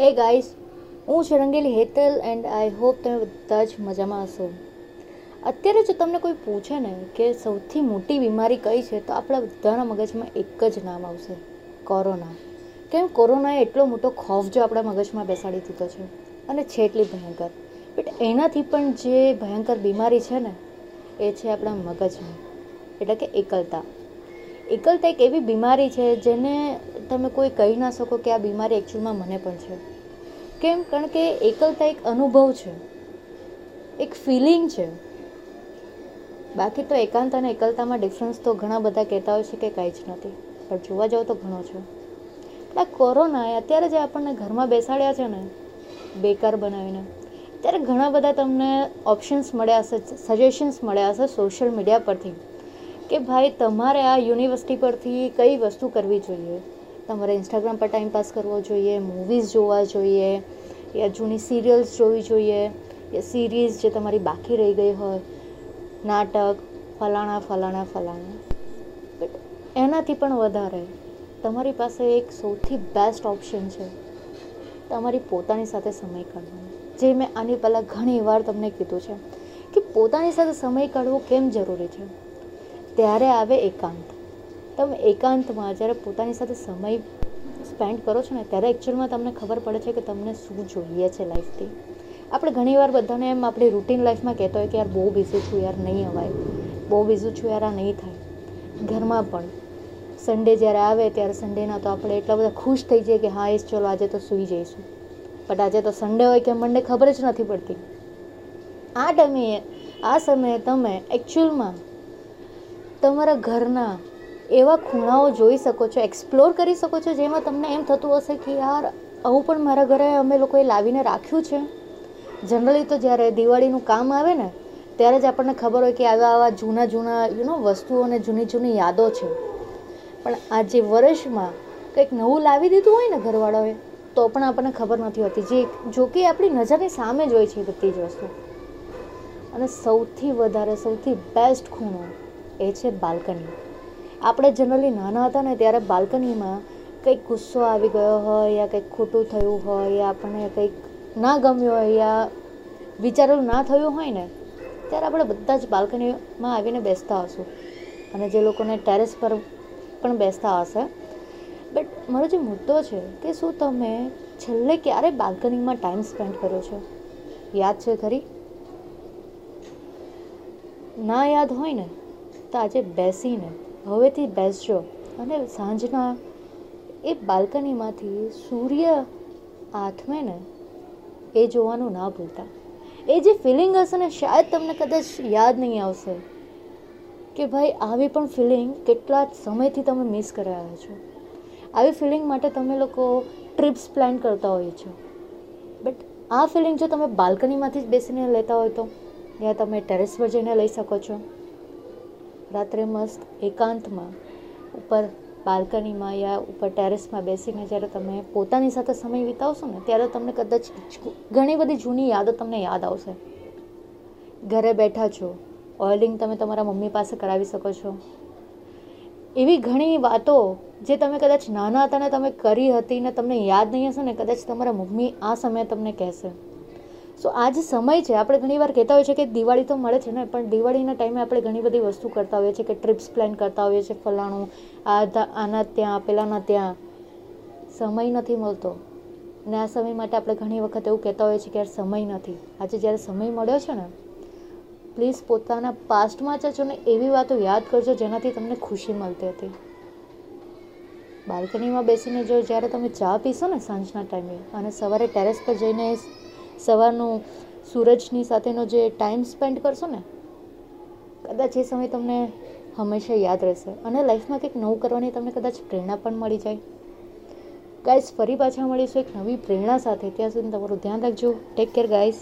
એ guys હું છું Rangeli Hetal and I hope તમે બધા જ મજામાં હશો. અત્યારે જો તમને કોઈ પૂછે ને કે સૌથી મોટી બીમારી કઈ છે, તો આપણા બધાના મગજમાં એક જ નામ આવશે, કોરોના. કેમ કોરોનાએ એટલો મોટો ખોફ જો આપણા મગજમાં બેસાડી દીધો છે, અને છે એટલી ભયંકર. બટ એનાથી પણ જે ભયંકર બીમારી છે ને, એ છે આપણા મગજની એટલે કે એકલતા. એકલતા એક એવી બીમારી છે જેને તમે કોઈ કહી ના શકો કે આ બીમારી એકચ્યુઅલમાં મને પણ છે. કેમ? કારણ કે એકલતા એક અનુભવ છે. એક ફિલિંગ છે. બાકી તો એકાંત અને એકલતામાં ડિફરન્સ તો ઘણા બધા કહેતા હોય છે કે કાંઈ જ નથી. પણ જોવા જાઓ તો ઘણો છે. આ કોરોનાએ અત્યારે જે આપણને ઘરમાં બેસાડ્યા છે ને, બેકાર બનાવીને, ત્યારે ઘણા બધા તમને ઓપ્શન્સ મળ્યા હશે સજેશન્સ મળ્યા હશે સોશિયલ મીડિયા પરથી, કે ભાઈ તમારે આ યુનિવર્સિટી પરથી કઈ વસ્તુ કરવી જોઈએ? તમારે ઇન્સ્ટાગ્રામ પર ટાઈમ પાસ કરવો જોઈએ મૂવીઝ જોવા જોઈએ, યા જૂની સિરિયલ્સ જોવી જોઈએ, યા સિરીઝ જે તમારી બાકી રહી ગઈ હોય, નાટક, ફલાણા ફલાણા ફલાણા. બટ એનાથી પણ વધારે તમારી પાસે એક સૌથી બેસ્ટ ઓપ્શન છે, તમારી પોતાની સાથે સમય કાઢવાનો. જે મેં આની પહેલાં ઘણી વાર તમને કીધું છે, કે પોતાની સાથે સમય કાઢવો કેમ જરૂરી છે? ત્યારે આવે એકાંત. તમે એકાંતમાં જ્યારે પોતાની સાથે સમય સ્પેન્ડ કરો છો ને, ત્યારે એકચ્યુઅલમાં તમને ખબર પડે છે કે તમને શું જોઈએ છે લાઈફથી આપણે ઘણીવાર બધાને એમ આપણી રૂટીન લાઈફમાં કહેતો હોય કે, યાર, બહુ બિઝી છું, યાર, નહીં અવાય. બહુ બિઝી છું, યાર, આ નહીં થાય. ઘરમાં પણ. સન્ડે જ્યારે આવે, ત્યારે સન્ડેના તો આપણે એટલા બધા ખુશ થઈ જઈએ કે, હા એ ચલો, આજે તો સૂઈ જઈશું. બટ આજે તો સન્ડે હોય કે મંડે ખબર જ નથી પડતી. આ ટાઈમે, આ સમયે તમે એકચ્યુઅલમાં તમારા ઘરના એવા ખૂણાઓ જોઈ શકો છો એક્સપ્લોર કરી શકો છો, જેમાં તમને એમ થતું હશે કે યાર, આવું પણ મારા ઘરે અમે લોકોએ લાવીને રાખ્યું છે. જનરલી તો જ્યારે દિવાળીનું કામ આવે ને, ત્યારે જ આપણને ખબર હોય કે આવા આવા જૂના જૂના યુ નો વસ્તુઓ અને જૂની જૂની યાદો છે. પણ આજે વર્ષમાં કંઈક નવું લાવી દીધું હોય ને ઘરવાળાઓએ, તો પણ આપણને ખબર નથી હોતી. જે જો કે આપણી નજરની સામે જ હોય છે બધી જ વસ્તુ. અને સૌથી વધારે, સૌથી બેસ્ટ ખૂણો એ છે બાલ્કની. આપણે જનરલી નાના હતા ને ત્યારે બાલ્કનીમાં કંઈક ગુસ્સો આવી ગયો હોય યા કંઈક ખોટું થયું હોય યા આપણને કંઈક ના ગમ્યું હોય યા વિચારેલું ના થયું હોય ને, ત્યારે આપણે બધા જ બાલ્કનીમાં આવીને બેસતા હશું. અને જે લોકોને ટેરેસ પર પણ બેસતા હશે. બટ મારો જે મુદ્દો છે કે શું તમે છેલ્લે ક્યારે બાલ્કનીમાં ટાઈમ સ્પેન્ડ કર્યો છે? યાદ છે ખરી? ના યાદ હોય ને, તો આજે બેસીને હવેથી બેસજો અને સાંજના એ બાલ્કનીમાંથી સૂર્ય આથમે ને એ જોવાનું ના ભૂલતા. એ જે ફિલિંગ હશે ને, શાયદ તમને કદાચ યાદ નહીં આવશે કે ભાઈ આવી પણ ફિલિંગ કેટલા સમયથી તમે મિસ કરાયા છો. આવી ફિલિંગ માટે તમે લોકો ટ્રીપ્સ પ્લાન કરતા હોય છો. બટ આ ફિલિંગ જો તમે બાલ્કનીમાંથી જ બેસીને લેતા હોય તો, યા તમે ટેરેસ પર જઈને લઈ શકો છો. રાત્રે મસ્ત એકાંતમાં ઉપર બાલ્કનીમાં યા ઉપર ટેરેસમાં બેસીને જ્યારે તમે પોતાની સાથે સમય વિતાવશો ને, ત્યારે તમને કદાચ ઘણી બધી જૂની યાદો તમને યાદ આવશે. ઘરે બેઠા છો, ઓઇલિંગ તમે તમારા મમ્મી પાસે કરાવી શકો છો. એવી ઘણી વાતો જે તમે કદાચ નાના હતા ને તમે કરી હતી ને તમને યાદ નહીં હશે ને, કદાચ તમારા મમ્મી આ સમયે તમને કહેશે. સો આ જે સમય છે, આપણે ઘણીવાર કહેતા હોઈએ છીએ કે દિવાળી તો મળે છે ને, પણ દિવાળીના ટાઈમે આપણે ઘણી બધી વસ્તુ કરતા હોઈએ છીએ કે ટ્રીપ્સ પ્લાન કરતા હોઈએ છીએ ફલાણું, આ આના ત્યાં, પેલાના ત્યાં. સમય નથી મળતો. ને આ સમય માટે આપણે ઘણી વખત એવું કહેતા હોઈએ છીએ કે યાર સમય નથી. આજે જ્યારે સમય મળ્યો છે ને પ્લીઝ પોતાના પાસ્ટમાં જજો ને એવી વાતો યાદ કરજો જેનાથી તમને ખુશી મળતી હતી. બાલ્કનીમાં બેસીને જો જ્યારે તમે ચા પીશો ને સાંજના ટાઈમે અને સવારે ટેરેસ પર જઈને સવારનું સૂરજની સાથેનો જે ટાઈમ સ્પેન્ડ કરશો ને, કદાચ એ સમય તમને હંમેશા યાદ રહેશે. અને લાઈફમાં કંઈક નવું કરવાની તમને કદાચ પ્રેરણા પણ મળી જાય. ગાઈસ ફરી પાછા મળીશું એક નવી પ્રેરણા સાથે. ત્યાં સુધી તમારું ધ્યાન રાખજો. Take care guys